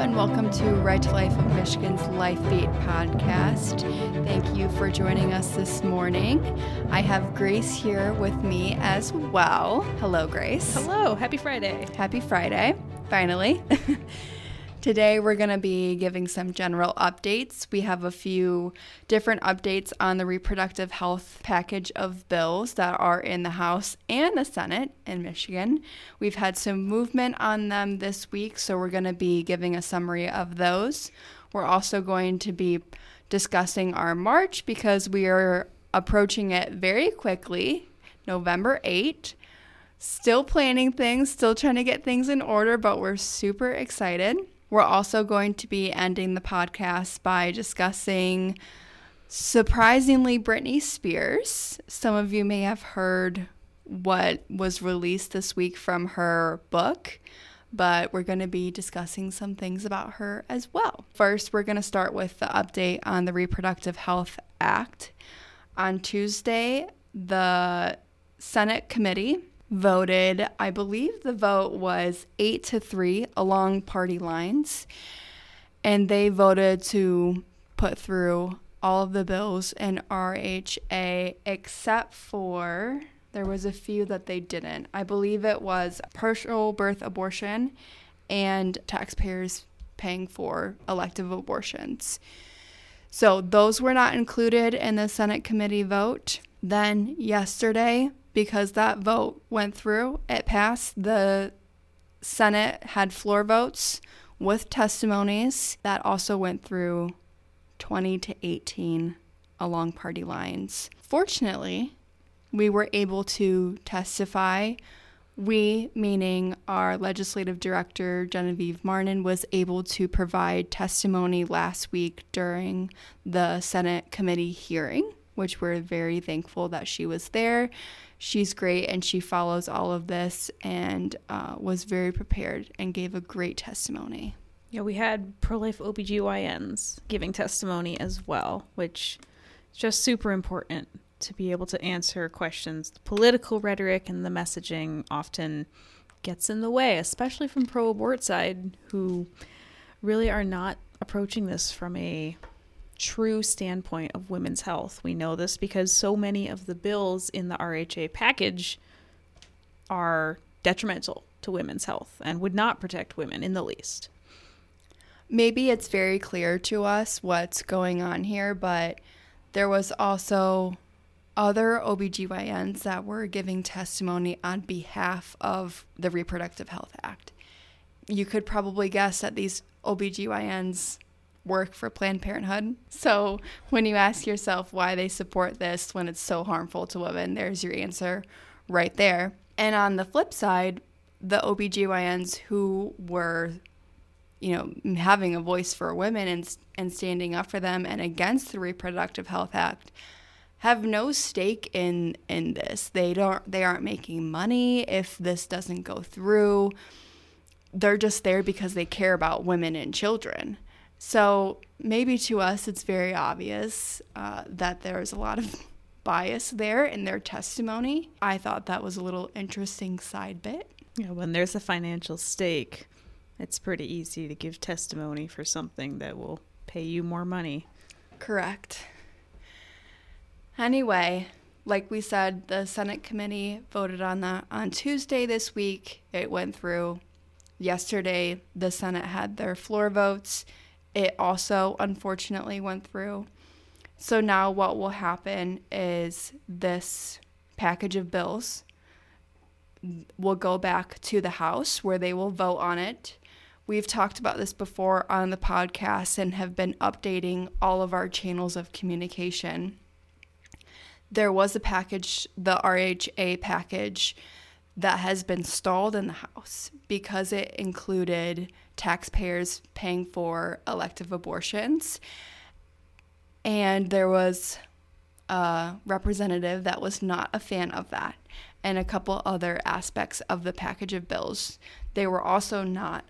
and welcome to Right to Life of Michigan's LifeBeat podcast. Thank you for joining us this morning. I have Grace here with me as well. Hello, Grace. Hello, happy Friday. Happy Friday, finally. Today, we're going to be giving some general updates. We have a few different updates on the reproductive health package of bills that are in the House and the Senate in Michigan. We've had some movement on them this week, so we're going to be giving a summary of those. We're also going to be discussing our March because we are approaching it very quickly, November 8th Still planning things, still trying to get things in order, but we're super excited. We're also going to be ending the podcast by discussing surprisingly Britney Spears. Some of you may have heard what was released this week from her book, but we're going to be discussing some things about her as well. First, we're going to start with the update on the Reproductive Health Act. On Tuesday, the Senate committee voted, I believe the vote was eight to three along party lines. And they voted to put through all of the bills in RHA except for there was a few that they didn't. I believe it was partial birth abortion and taxpayers paying for elective abortions. So those were not included in the Senate committee vote. Then yesterday, because that vote went through, it passed. The Senate had floor votes with testimonies that also went through 20 to 18 along party lines. Fortunately, we were able to testify. We, meaning our legislative director, Genevieve Marnon, was able to provide testimony last week during the Senate committee hearing, which we're very thankful that she was there she's great and she follows all of this and uh, was very prepared and gave a great testimony. Yeah, we had pro life OBGYNs giving testimony as well, which is just super important to be able to answer questions. The political rhetoric and the messaging often gets in the way, especially from pro abort side, who really are not approaching this from a true standpoint of women's health. We know this because so many of the bills in the RHA package are detrimental to women's health and would not protect women in the least. Maybe it's very clear to us what's going on here, but there was also other OBGYNs that were giving testimony on behalf of the Reproductive Health Act. You could probably guess that these OBGYNs work for Planned Parenthood. So when you ask yourself why they support this when it's so harmful to women, there's your answer right there. And on the flip side, the OBGYNs who were you know having a voice for women and and standing up for them and against the reproductive health act have no stake in in this. They don't they aren't making money if this doesn't go through. They're just there because they care about women and children. So maybe to us, it's very obvious uh, that there's a lot of bias there in their testimony. I thought that was a little interesting side bit. Yeah, when there's a financial stake, it's pretty easy to give testimony for something that will pay you more money. Correct. Anyway, like we said, the Senate committee voted on that on Tuesday this week. It went through. Yesterday, the Senate had their floor votes it also unfortunately went through. So now what will happen is this package of bills will go back to the House where they will vote on it. We've talked about this before on the podcast and have been updating all of our channels of communication. There was a package, the RHA package, that has been stalled in the House because it included taxpayers paying for elective abortions. And there was a representative that was not a fan of that, and a couple other aspects of the package of bills they were also not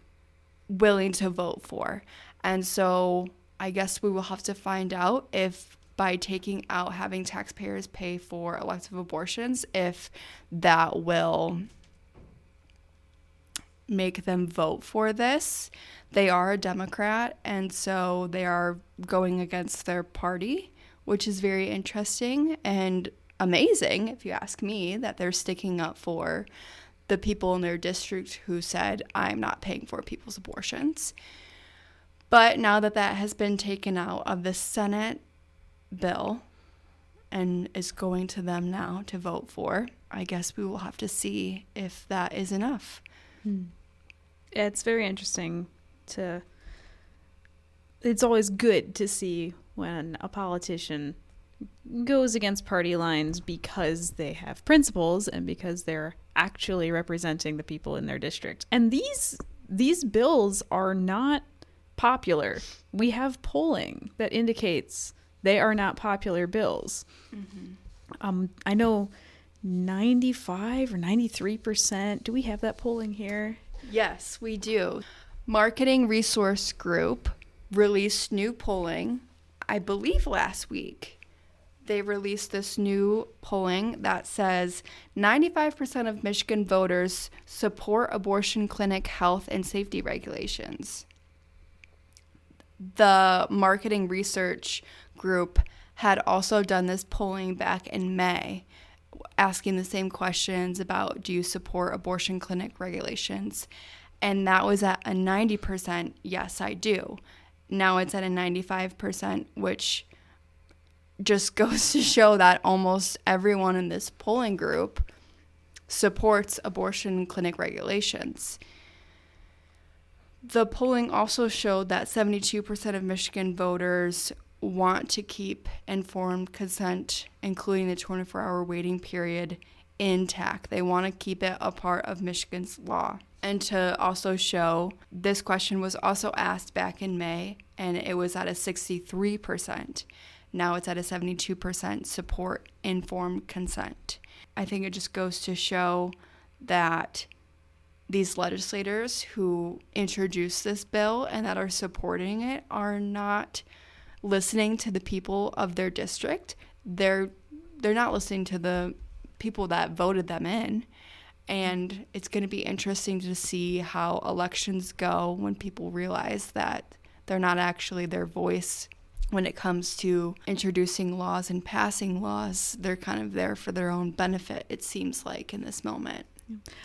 willing to vote for. And so I guess we will have to find out if by taking out having taxpayers pay for elective abortions, if that will make them vote for this. They are a Democrat, and so they are going against their party, which is very interesting and amazing, if you ask me, that they're sticking up for the people in their district who said, I'm not paying for people's abortions. But now that that has been taken out of the Senate bill and is going to them now to vote for, I guess we will have to see if that is enough. Hmm. It's very interesting to. It's always good to see when a politician goes against party lines because they have principles and because they're actually representing the people in their district. And these these bills are not popular. We have polling that indicates they are not popular bills. Mm-hmm. Um, I know 95 or 93%. Do we have that polling here? Yes, we do. Marketing Resource Group released new polling, I believe last week they released this new polling that says 95% of Michigan voters support abortion clinic health and safety regulations. The marketing research group had also done this polling back in May, asking the same questions about do you support abortion clinic regulations? And that was at a 90% yes, I do. Now it's at a 95%, which just goes to show that almost everyone in this polling group supports abortion clinic regulations. The polling also showed that 72% of Michigan voters want to keep informed consent, including the 24 hour waiting period, intact. They want to keep it a part of Michigan's law. And to also show, this question was also asked back in May, and it was at a 63%. Now it's at a 72% support informed consent. I think it just goes to show that these legislators who introduced this bill and that are supporting it are not listening to the people of their district. They're they're not listening to the people that voted them in. And it's going to be interesting to see how elections go when people realize that they're not actually their voice when it comes to introducing laws and passing laws, they're kind of there for their own benefit, it seems like, in this moment.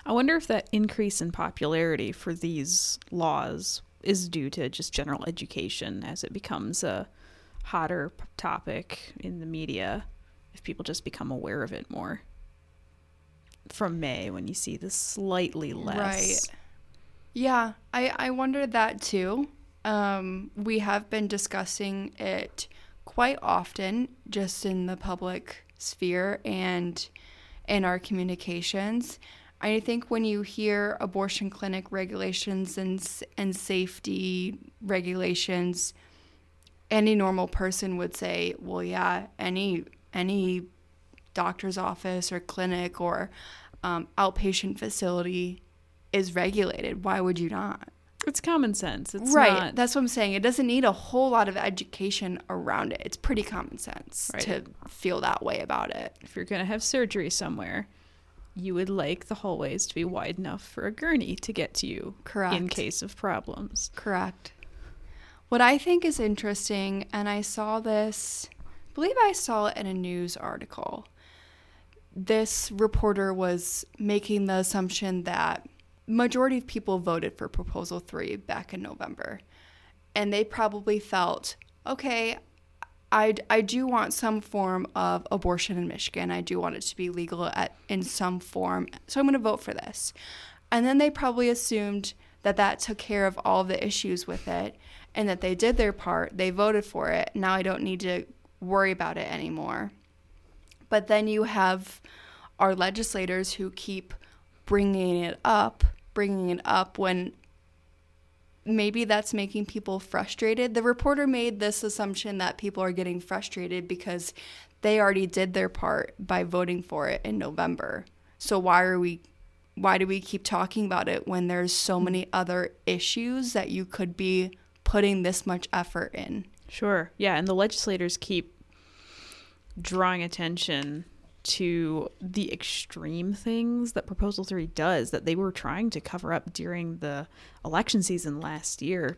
I wonder if that increase in popularity for these laws is due to just general education as it becomes a hotter topic in the media, if people just become aware of it more. From May, when you see this slightly less. Right. Yeah, I, I wondered that too. Um, we have been discussing it quite often just in the public sphere and in our communications. I think when you hear abortion clinic regulations and, and safety regulations, any normal person would say, well, yeah, any, any doctor's office or clinic or um, outpatient facility is regulated. Why would you not? It's common sense. It's right. Not... That's what I'm saying. It doesn't need a whole lot of education around it. It's pretty common sense right. to feel that way about it. If you're going to have surgery somewhere, you would like the hallways to be wide enough for a gurney to get to you. Correct. In case of problems. Correct. What I think is interesting, and I saw this, I believe I saw it in a news article. This reporter was making the assumption that majority of people voted for proposal 3 back in November. And they probably felt, okay, I, I do want some form of abortion in Michigan. I do want it to be legal at, in some form. So I'm going to vote for this. And then they probably assumed that that took care of all the issues with it and that they did their part. They voted for it. Now I don't need to worry about it anymore. But then you have our legislators who keep bringing it up bringing it up when maybe that's making people frustrated. The reporter made this assumption that people are getting frustrated because they already did their part by voting for it in November. So why are we why do we keep talking about it when there's so many other issues that you could be putting this much effort in? Sure. Yeah, and the legislators keep drawing attention to the extreme things that Proposal 3 does that they were trying to cover up during the election season last year.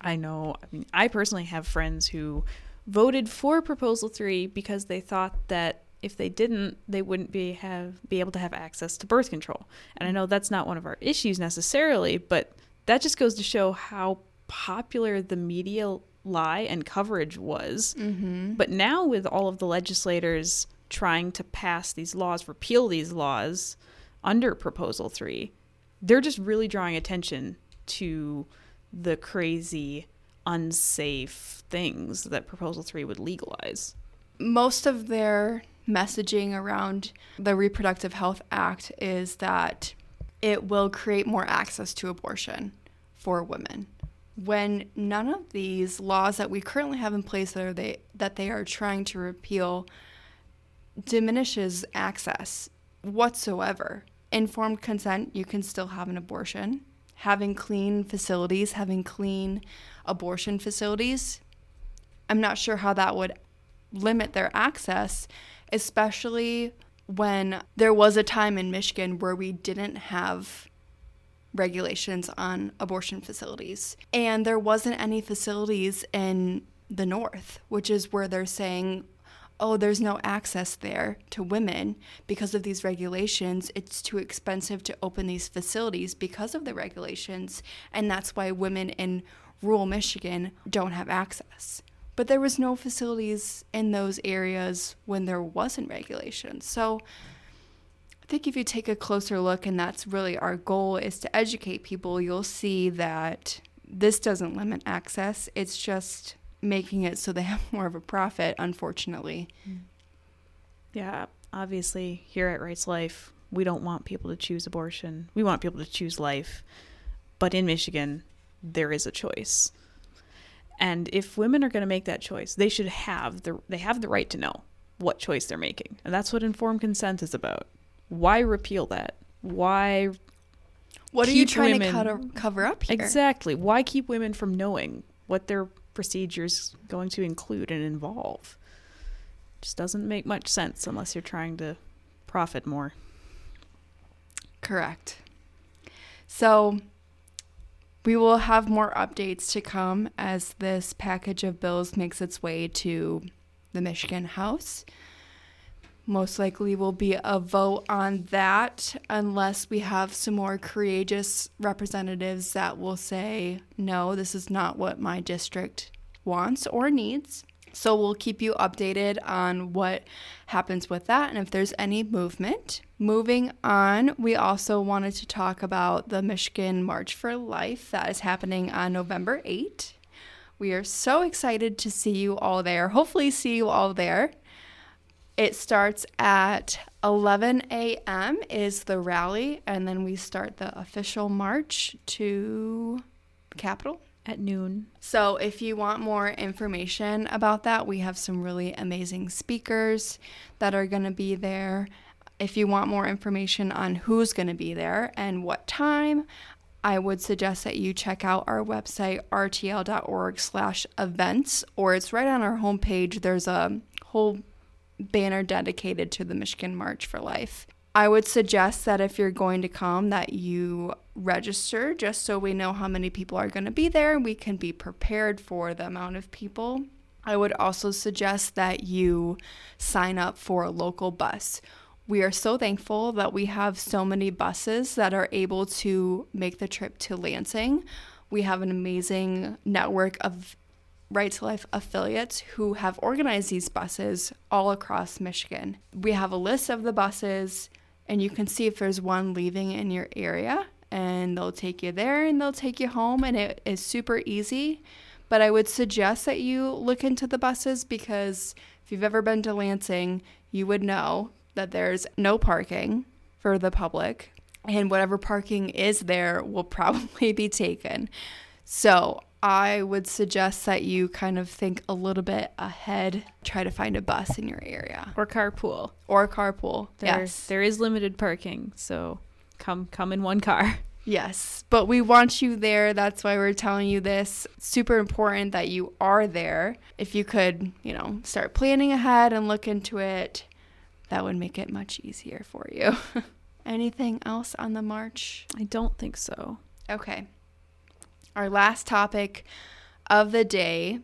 I know, I mean, I personally have friends who voted for Proposal 3 because they thought that if they didn't, they wouldn't be have be able to have access to birth control. And I know that's not one of our issues necessarily, but that just goes to show how popular the media lie and coverage was. Mm-hmm. But now with all of the legislators trying to pass these laws, repeal these laws under Proposal 3, they're just really drawing attention to the crazy unsafe things that Proposal 3 would legalize. Most of their messaging around the Reproductive Health Act is that it will create more access to abortion for women. When none of these laws that we currently have in place that, are they, that they are trying to repeal diminishes access whatsoever. Informed consent, you can still have an abortion. Having clean facilities, having clean abortion facilities, I'm not sure how that would limit their access, especially when there was a time in Michigan where we didn't have regulations on abortion facilities. And there wasn't any facilities in the north, which is where they're saying, oh, there's no access there to women because of these regulations. It's too expensive to open these facilities because of the regulations. And that's why women in rural Michigan don't have access. But there was no facilities in those areas when there wasn't regulation. So I think if you take a closer look and that's really our goal is to educate people, you'll see that this doesn't limit access. It's just making it so they have more of a profit, unfortunately. Mm. Yeah, obviously, here at Rights Life, we don't want people to choose abortion. We want people to choose life. But in Michigan, there is a choice. And if women are going to make that choice, they should have the they have the right to know what choice they're making. And that's what informed consent is about. Why repeal that? Why What are you trying women- to cover, cover up here? Exactly. Why keep women from knowing what their procedures going to include and involve? Just doesn't make much sense unless you're trying to profit more. Correct. So we will have more updates to come as this package of bills makes its way to the Michigan House. Most likely will be a vote on that unless we have some more courageous representatives that will say, no, this is not what my district wants or needs. So we'll keep you updated on what happens with that and if there's any movement. Moving on, we also wanted to talk about the Michigan March for Life that is happening on November 8. We are so excited to see you all there. Hopefully, see you all there. It starts at 11 a.m. is the rally, and then we start the official march to the Capitol. At noon. So, if you want more information about that, we have some really amazing speakers that are going to be there. If you want more information on who's going to be there and what time, I would suggest that you check out our website rtl.org/events or it's right on our homepage. There's a whole banner dedicated to the Michigan March for Life. I would suggest that if you're going to come that you register just so we know how many people are going to be there and we can be prepared for the amount of people. I would also suggest that you sign up for a local bus. We are so thankful that we have so many buses that are able to make the trip to Lansing. We have an amazing network of Right to Life affiliates who have organized these buses all across Michigan. We have a list of the buses, and you can see if there's one leaving in your area, and they'll take you there and they'll take you home, and it is super easy. But I would suggest that you look into the buses because if you've ever been to Lansing, you would know that there's no parking for the public, and whatever parking is there will probably be taken. So I would suggest that you kind of think a little bit ahead, try to find a bus in your area Or carpool. or carpool. There, yes. there is limited parking, so come come in one car. Yes, but we want you there. That's why we're telling you this. Super important that you are there. If you could, you know, start planning ahead and look into it that would make it much easier for you. Anything else on the march? I don't think so. Okay. Our last topic of the day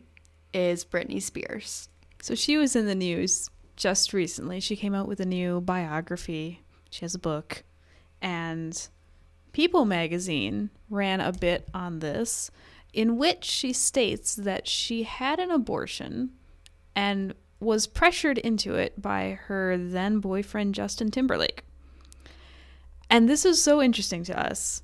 is Britney Spears. So she was in the news just recently. She came out with a new biography. She has a book. And People magazine ran a bit on this in which she states that she had an abortion and was pressured into it by her then boyfriend Justin Timberlake. And this is so interesting to us.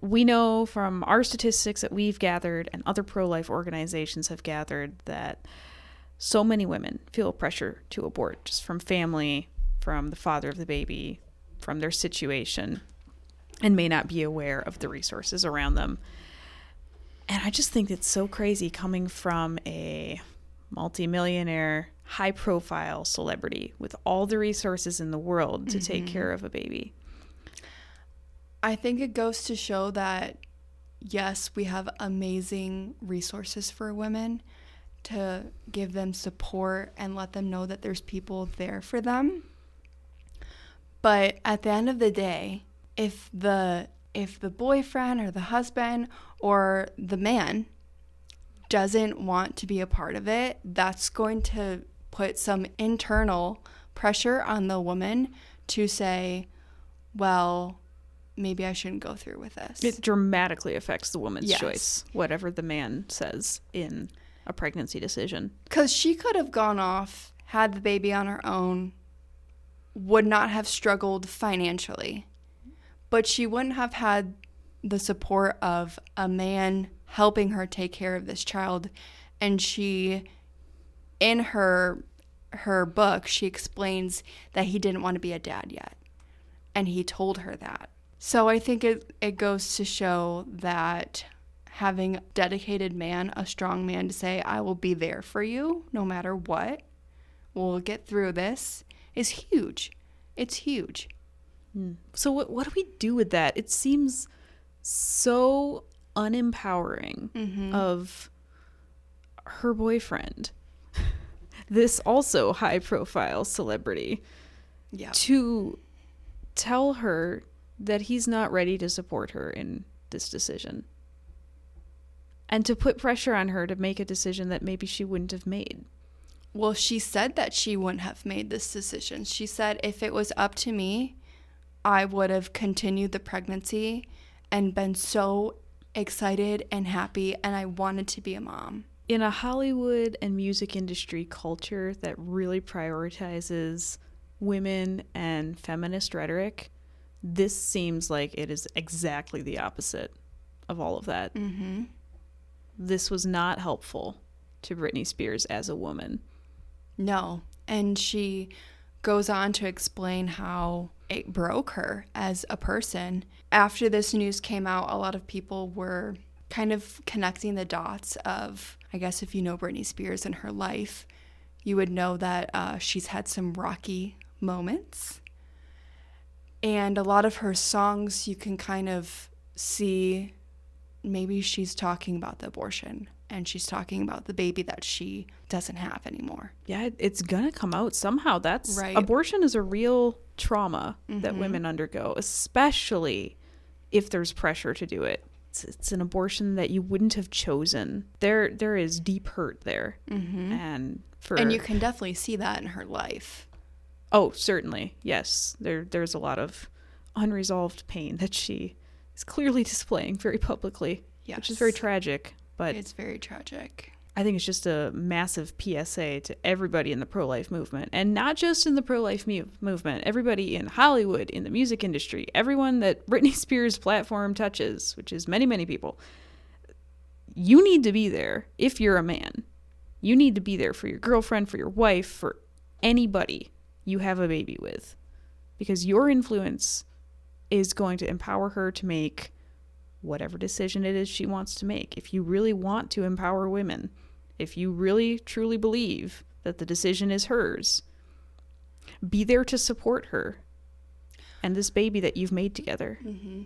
We know from our statistics that we've gathered and other pro life organizations have gathered that so many women feel pressure to abort just from family, from the father of the baby, from their situation, and may not be aware of the resources around them. And I just think it's so crazy coming from a multimillionaire, high profile celebrity with all the resources in the world to take mm-hmm. care of a baby. I think it goes to show that yes, we have amazing resources for women to give them support and let them know that there's people there for them. But at the end of the day, if the if the boyfriend or the husband or the man doesn't want to be a part of it, that's going to put some internal pressure on the woman to say, well, maybe I shouldn't go through with this. It dramatically affects the woman's Yes. choice, whatever the man says in a pregnancy decision. Because she could have gone off, had the baby on her own, would not have struggled financially, but she wouldn't have had the support of a man helping her take care of this child. And she, in her her book, she explains that he didn't want to be a dad yet, and he told her that. So I think it it goes to show that having a dedicated man, a strong man to say, I will be there for you no matter what, we'll get through this, is huge. It's huge. Hmm. So what what do we do with that? It seems so unempowering mm-hmm. of her boyfriend. this also high profile celebrity Yeah. to tell her that he's not ready to support her in this decision. And to put pressure on her to make a decision that maybe she wouldn't have made. Well, she said that she wouldn't have made this decision. She said if it was up to me, I would have continued the pregnancy and been so excited and happy, and I wanted to be a mom. in a Hollywood and music industry culture that really prioritizes women and feminist rhetoric, this seems like it is exactly the opposite of all of that. Mm-hmm. This was not helpful to Britney Spears as a woman. No. And she goes on to explain how it broke her as a person. After this news came out, a lot of people were kind of connecting the dots of, I guess, if you know Britney Spears and her life, you would know that uh, she's had some rocky moments. And a lot of her songs, you can kind of see maybe she's talking about the abortion and she's talking about the baby that she doesn't have anymore. Yeah, it's gonna come out somehow. That's Right. abortion is a real trauma that Mhm. women undergo, especially if there's pressure to do it. It's, it's an abortion that you wouldn't have chosen. There, there is deep hurt there, Mm-hmm. and for And you can definitely see that in her life. Oh, certainly, yes. There, there's a lot of unresolved pain that she is clearly displaying very publicly, Yes. which is very tragic. But It's very tragic. I think it's just a massive PSA to everybody in the pro life movement, and not just in the pro life mu- movement, everybody in Hollywood, in the music industry, everyone that Britney Spears' platform touches, which is many, many people. You need to be there if you're a man. You need to be there for your girlfriend, for your wife, for anybody you have a baby with, because your influence is going to empower her to make whatever decision it is she wants to make. If you really want to empower women, if you really truly believe that the decision is hers, be there to support her and this baby that you've made together. Mm-hmm.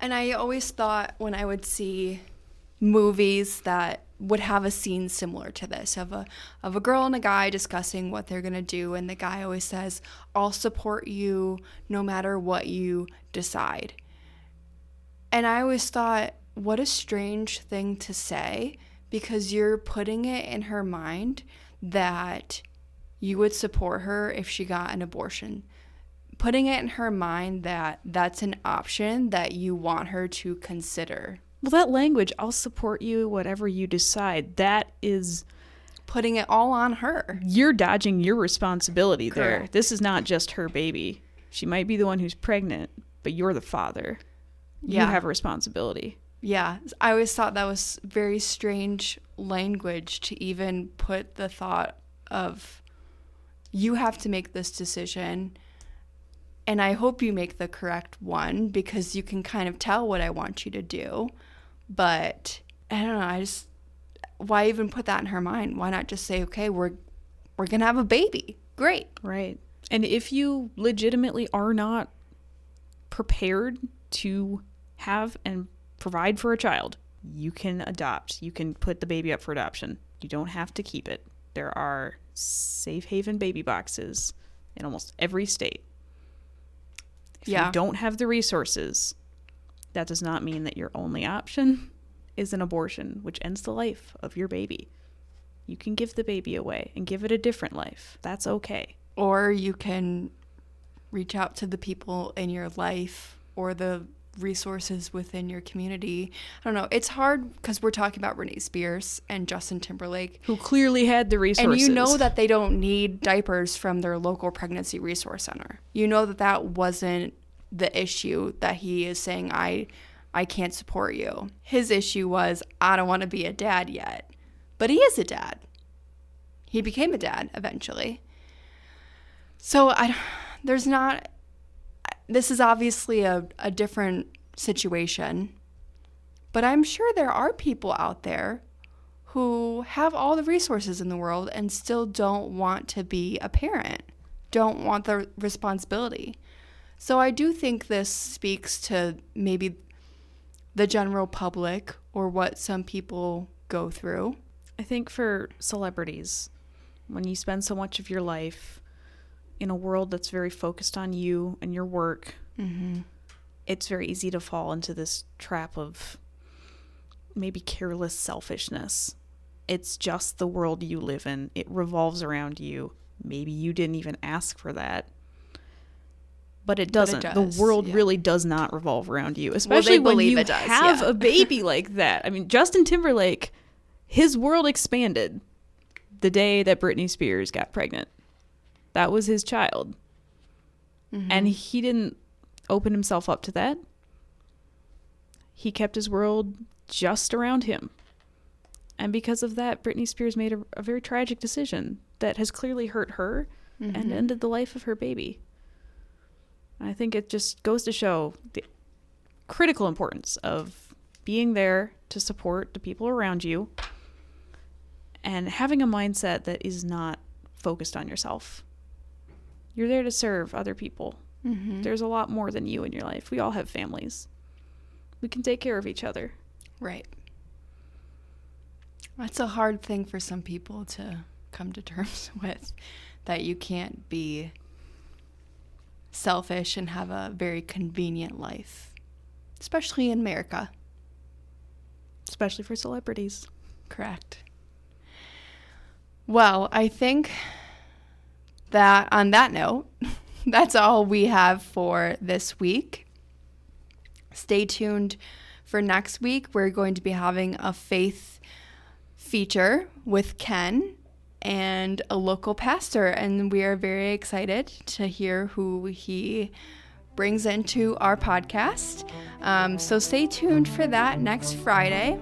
And I always thought when I would see movies that would have a scene similar to this of a of a girl and a guy discussing what they're going to do and the guy always says I'll support you no matter what you decide. And I always thought what a strange thing to say because you're putting it in her mind that you would support her if she got an abortion. Putting it in her mind that that's an option that you want her to consider. Well, that language, I'll support you, whatever you decide, that is putting it all on her. You're dodging your responsibility Correct. there. This is not just her baby. She might be the one who's pregnant, but you're the father. Yeah. You have a responsibility. Yeah, I always thought that was very strange language to even put the thought of you have to make this decision and I hope you make the correct one because you can kind of tell what I want you to do. But I don't know, I just why even put that in her mind? Why not just say, "Okay, we're we're going to have a baby." Great. Right. And if you legitimately are not prepared to have and provide for a child, you can adopt. You can put the baby up for adoption. You don't have to keep it. There are safe haven baby boxes in almost every state. If Yeah. you don't have the resources, that does not mean that your only option is an abortion, which ends the life of your baby. You can give the baby away and give it a different life. That's okay. Or you can reach out to the people in your life or the resources within your community. I don't know. It's hard because we're talking about Britney Spears and Justin Timberlake. Who clearly had the resources. And you know that they don't need diapers from their local pregnancy resource center. You know that that wasn't the issue that he is saying I I can't support you. His issue was I don't want to be a dad yet. But he is a dad. He became a dad eventually. So I there's not this is obviously a, a different situation. But I'm sure there are people out there who have all the resources in the world and still don't want to be a parent, don't want the responsibility. So I do think this speaks to maybe the general public or what some people go through. I think for celebrities, when you spend so much of your life in a world that's very focused on you and your work, Mm-hmm. it's very easy to fall into this trap of maybe careless selfishness. It's just the world you live in, it revolves around you. Maybe you didn't even ask for that. But it doesn't. does, the world yeah. really does not revolve around you, especially when you it does, have yeah. a baby like that. I mean, Justin Timberlake, his world expanded the day that Britney Spears got pregnant. That was his child. Mm-hmm. And he didn't open himself up to that. He kept his world just around him. And because of that, Britney Spears made a, a very tragic decision that has clearly hurt her and Mhm. ended the life of her baby. I think it just goes to show the critical importance of being there to support the people around you and having a mindset that is not focused on yourself. You're there to serve other people. Mhm. There's a lot more than you in your life. We all have families. We can take care of each other. Right. That's a hard thing for some people to come to terms with that you can't be selfish and have a very convenient life, especially in America. especially for celebrities. Correct. Well, I think that on that note, that's all we have for this week. Stay tuned for next week. We're going to be having a faith feature with Ken and a local pastor, and we are very excited to hear who he brings into our podcast. Um, so stay tuned for that next Friday.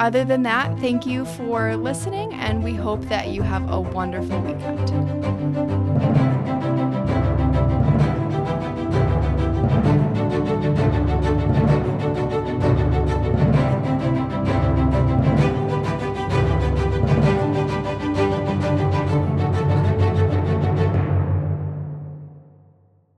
Other than that, thank you for listening, and we hope that you have a wonderful weekend.